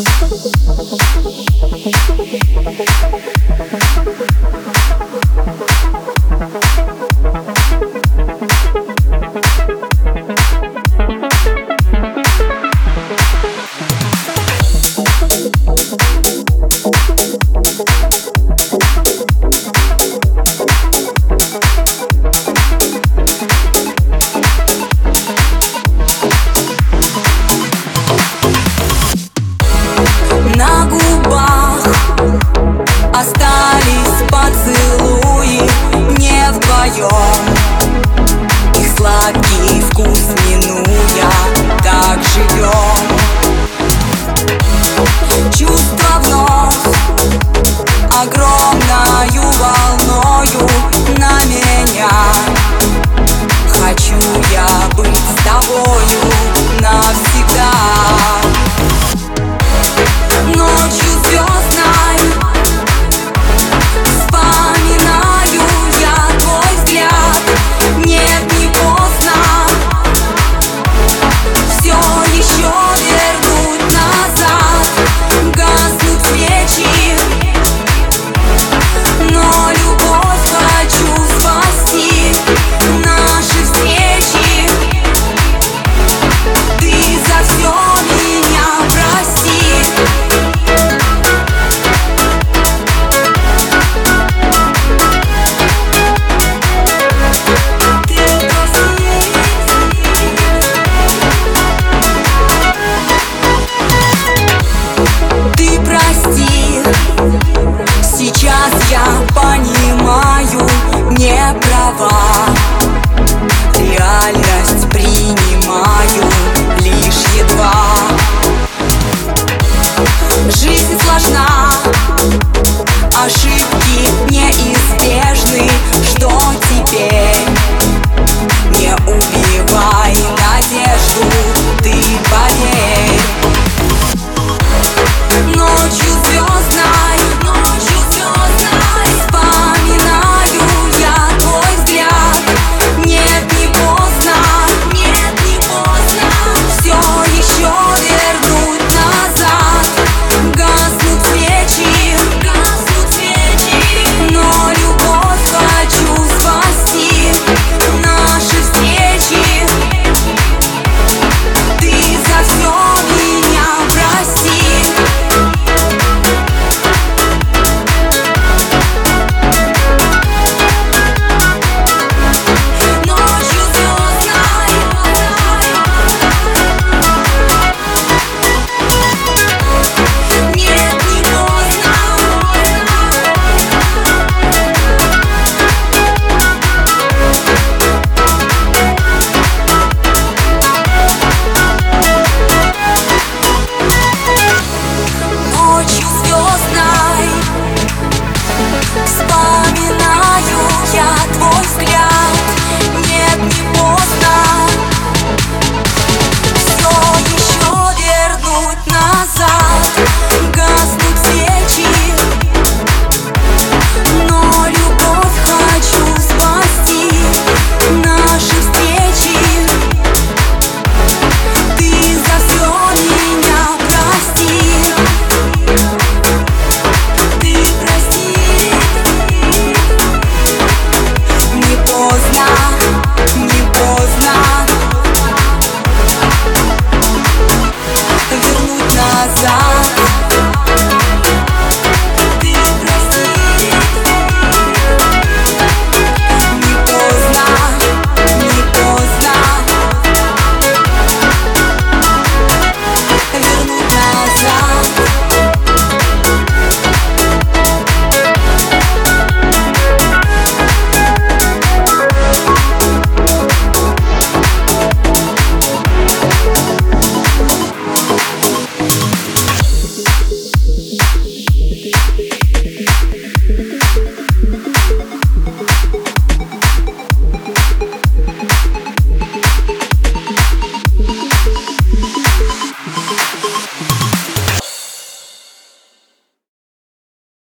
Thank you. чувства. Just got